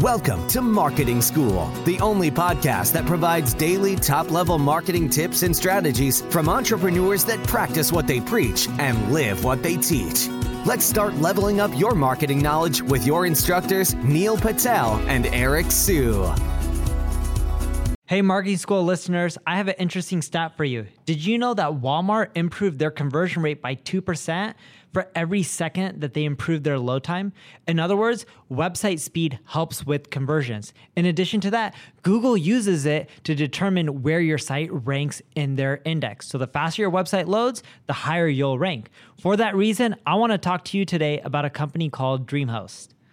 Welcome to Marketing School, the only podcast that provides daily top level marketing tips and strategies from entrepreneurs that practice what they preach and live what they teach. Let's start leveling up your marketing knowledge with your instructors, Neil Patel and Eric Siu. Hey, Marketing School listeners, I have an interesting stat for you. Did you know that Walmart improved their conversion rate by 2%? For every second that they improve their load time. In other words, website speed helps with conversions. In addition to that, Google uses it to determine where your site ranks in their index. So the faster your website loads, the higher you'll rank. For that reason, I want to talk to you today about a company called DreamHost.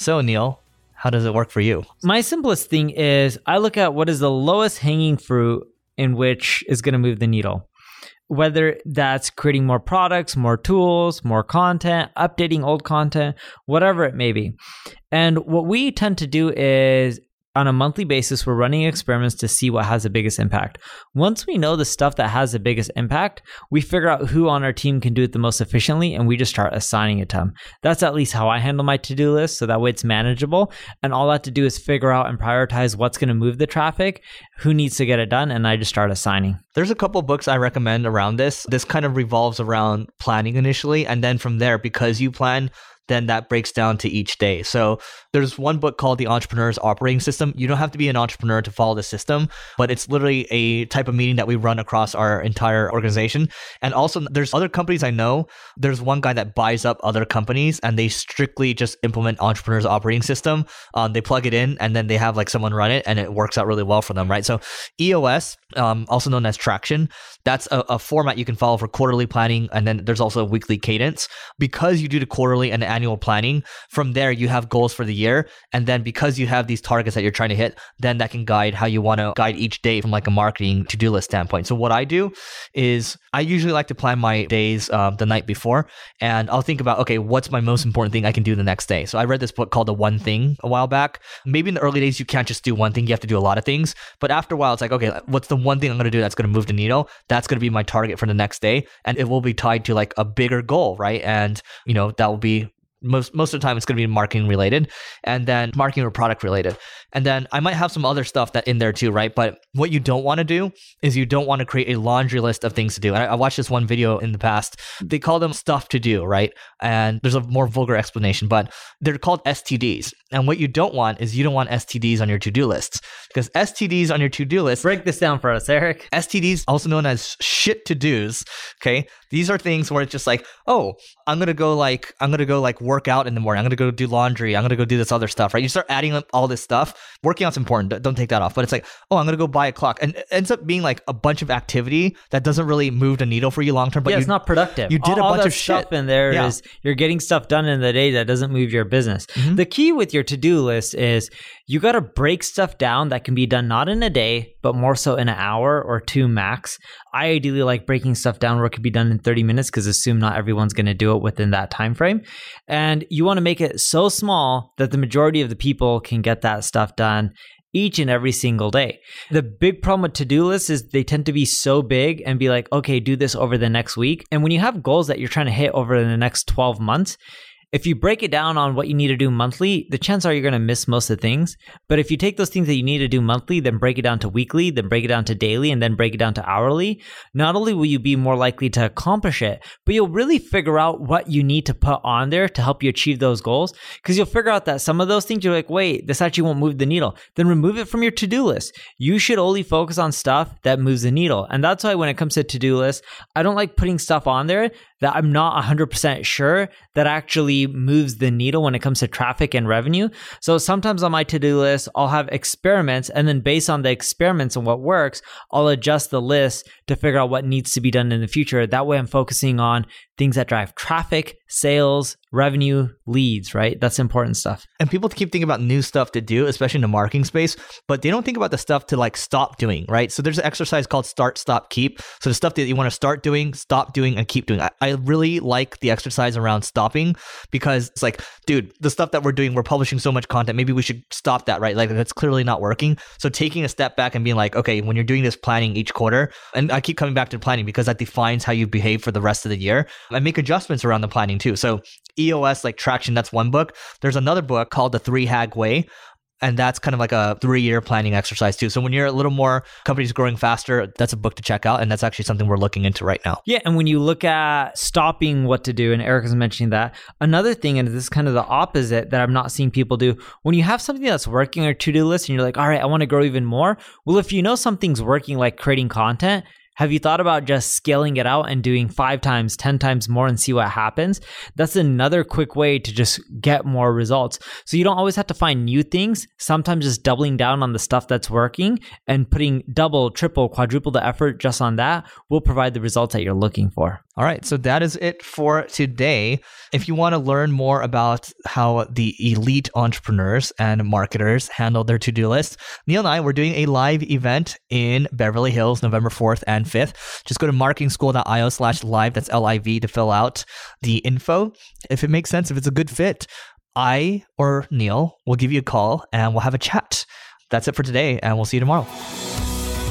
So, Neil, how does it work for you? My simplest thing is I look at what is the lowest hanging fruit in which is going to move the needle. Whether that's creating more products, more tools, more content, updating old content, whatever it may be. And what we tend to do is on a monthly basis, we're running experiments to see what has the biggest impact. Once we know the stuff that has the biggest impact, we figure out who on our team can do it the most efficiently and we just start assigning it to them. That's at least how I handle my to do list. So that way it's manageable. And all I have to do is figure out and prioritize what's going to move the traffic, who needs to get it done, and I just start assigning. There's a couple books I recommend around this. This kind of revolves around planning initially. And then from there, because you plan, then that breaks down to each day. So there's one book called The Entrepreneur's Operating System. You don't have to be an entrepreneur to follow the system, but it's literally a type of meeting that we run across our entire organization. And also, there's other companies I know. There's one guy that buys up other companies and they strictly just implement Entrepreneur's Operating System. Um, they plug it in and then they have like someone run it and it works out really well for them, right? So EOS, um, also known as Traction, that's a, a format you can follow for quarterly planning. And then there's also a weekly cadence. Because you do the quarterly and the annual planning. From there, you have goals for the year. And then because you have these targets that you're trying to hit, then that can guide how you want to guide each day from like a marketing to do list standpoint. So what I do is I usually like to plan my days um, the night before and I'll think about, okay, what's my most important thing I can do the next day? So I read this book called The One Thing a while back. Maybe in the early days, you can't just do one thing. You have to do a lot of things. But after a while, it's like, okay, what's the one thing I'm going to do that's going to move the needle? That's going to be my target for the next day. And it will be tied to like a bigger goal, right? And, you know, that will be most most of the time it's going to be marketing related and then marketing or product related. And then i might have some other stuff that in there too right? But what you don't want to do is you don't want to create a laundry list of things to do. And I, I, watched this one video in the past. They call them stuff to do right? And there's a more vulgar explanation but they're called stds and what you don't want is you don't want stds on your to-do lists. Because stds on your to-do list break this down for us eric. Stds also known as shit to do's okay? These are things where it's just like oh i'm gonna go like i'm gonna go like work out in the morning. I'm going to go do laundry. I'm going to go do this other stuff, right? You start adding up all this stuff. Working out's important. Don't take that off. But it's like, oh, I'm going to go buy a clock. And it ends up being like a bunch of activity that doesn't really move the needle for you long term. But yeah, you, it's not productive. You did all, a bunch of stuff shit. in there yeah. is you're getting stuff done in the day that doesn't move your business. Mm-hmm. The key with your to do list is you got to break stuff down that can be done not in a day, but more so in an hour or two max. I ideally like breaking stuff down where it could be done in 30 minutes because assume not everyone's going to do it within that time frame. And you want to make it so small that the majority of the people can get that stuff done each and every single day. The big problem with to-do lists is they tend to be so big and be like, okay, do this over the next week. And when you have goals that you're trying to hit over the next 12 months, if you break it down on what you need to do monthly, the chances are you're going to miss most of the things. But if you take those things that you need to do monthly, then break it down to weekly, then break it down to daily, and then break it down to hourly, not only will you be more likely to accomplish it, but you'll really figure out what you need to put on there to help you achieve those goals. Because you'll figure out that some of those things you're like, wait, this actually won't move the needle. Then remove it from your to do list. You should only focus on stuff that moves the needle. And that's why when it comes to to do lists, I don't like putting stuff on there that I'm not 100% sure that actually moves the needle when it comes to traffic and revenue. So sometimes on my to do list, I'll have experiments, and then based on the experiments and what works, I'll adjust the list to figure out what needs to be done in the future. That way, I'm focusing on things that drive traffic, sales, revenue, leads, right? That's important stuff. And people keep thinking about new stuff to do, especially in the marketing space, but they don't think about the stuff to like stop doing, right? So there's an exercise called start, stop, keep. So the stuff that you want to start doing, stop doing, and keep doing. I, I really like the exercise around stopping because it's like, dude, the stuff that we're doing, we're publishing so much content. Maybe we should stop that, right? Like that's clearly not working. So taking a step back and being like, okay, when you're doing this planning each quarter, and I keep coming back to planning because that defines how you behave for the rest of the year and make adjustments around the planning too. So EOS like traction, that's one book. There's another book called The Three Hag Way, and that's kind of like a three year planning exercise too. So when you're a little more companies growing faster, that's a book to check out. And that's actually something we're looking into right now. Yeah. And when you look at stopping what to do, and Eric is mentioning that, another thing, and this is kind of the opposite that I'm not seeing people do, when you have something that's working or to do list and you're like, all right, I want to grow even more. Well, if you know something's working, like creating content, have you thought about just scaling it out and doing five times, 10 times more and see what happens? That's another quick way to just get more results. So you don't always have to find new things. Sometimes just doubling down on the stuff that's working and putting double, triple, quadruple the effort just on that will provide the results that you're looking for. All right, so that is it for today. If you want to learn more about how the elite entrepreneurs and marketers handle their to do list, Neil and I, we're doing a live event in Beverly Hills, November 4th and 5th. Just go to marketingschool.io slash live, that's L I V, to fill out the info. If it makes sense, if it's a good fit, I or Neil will give you a call and we'll have a chat. That's it for today, and we'll see you tomorrow.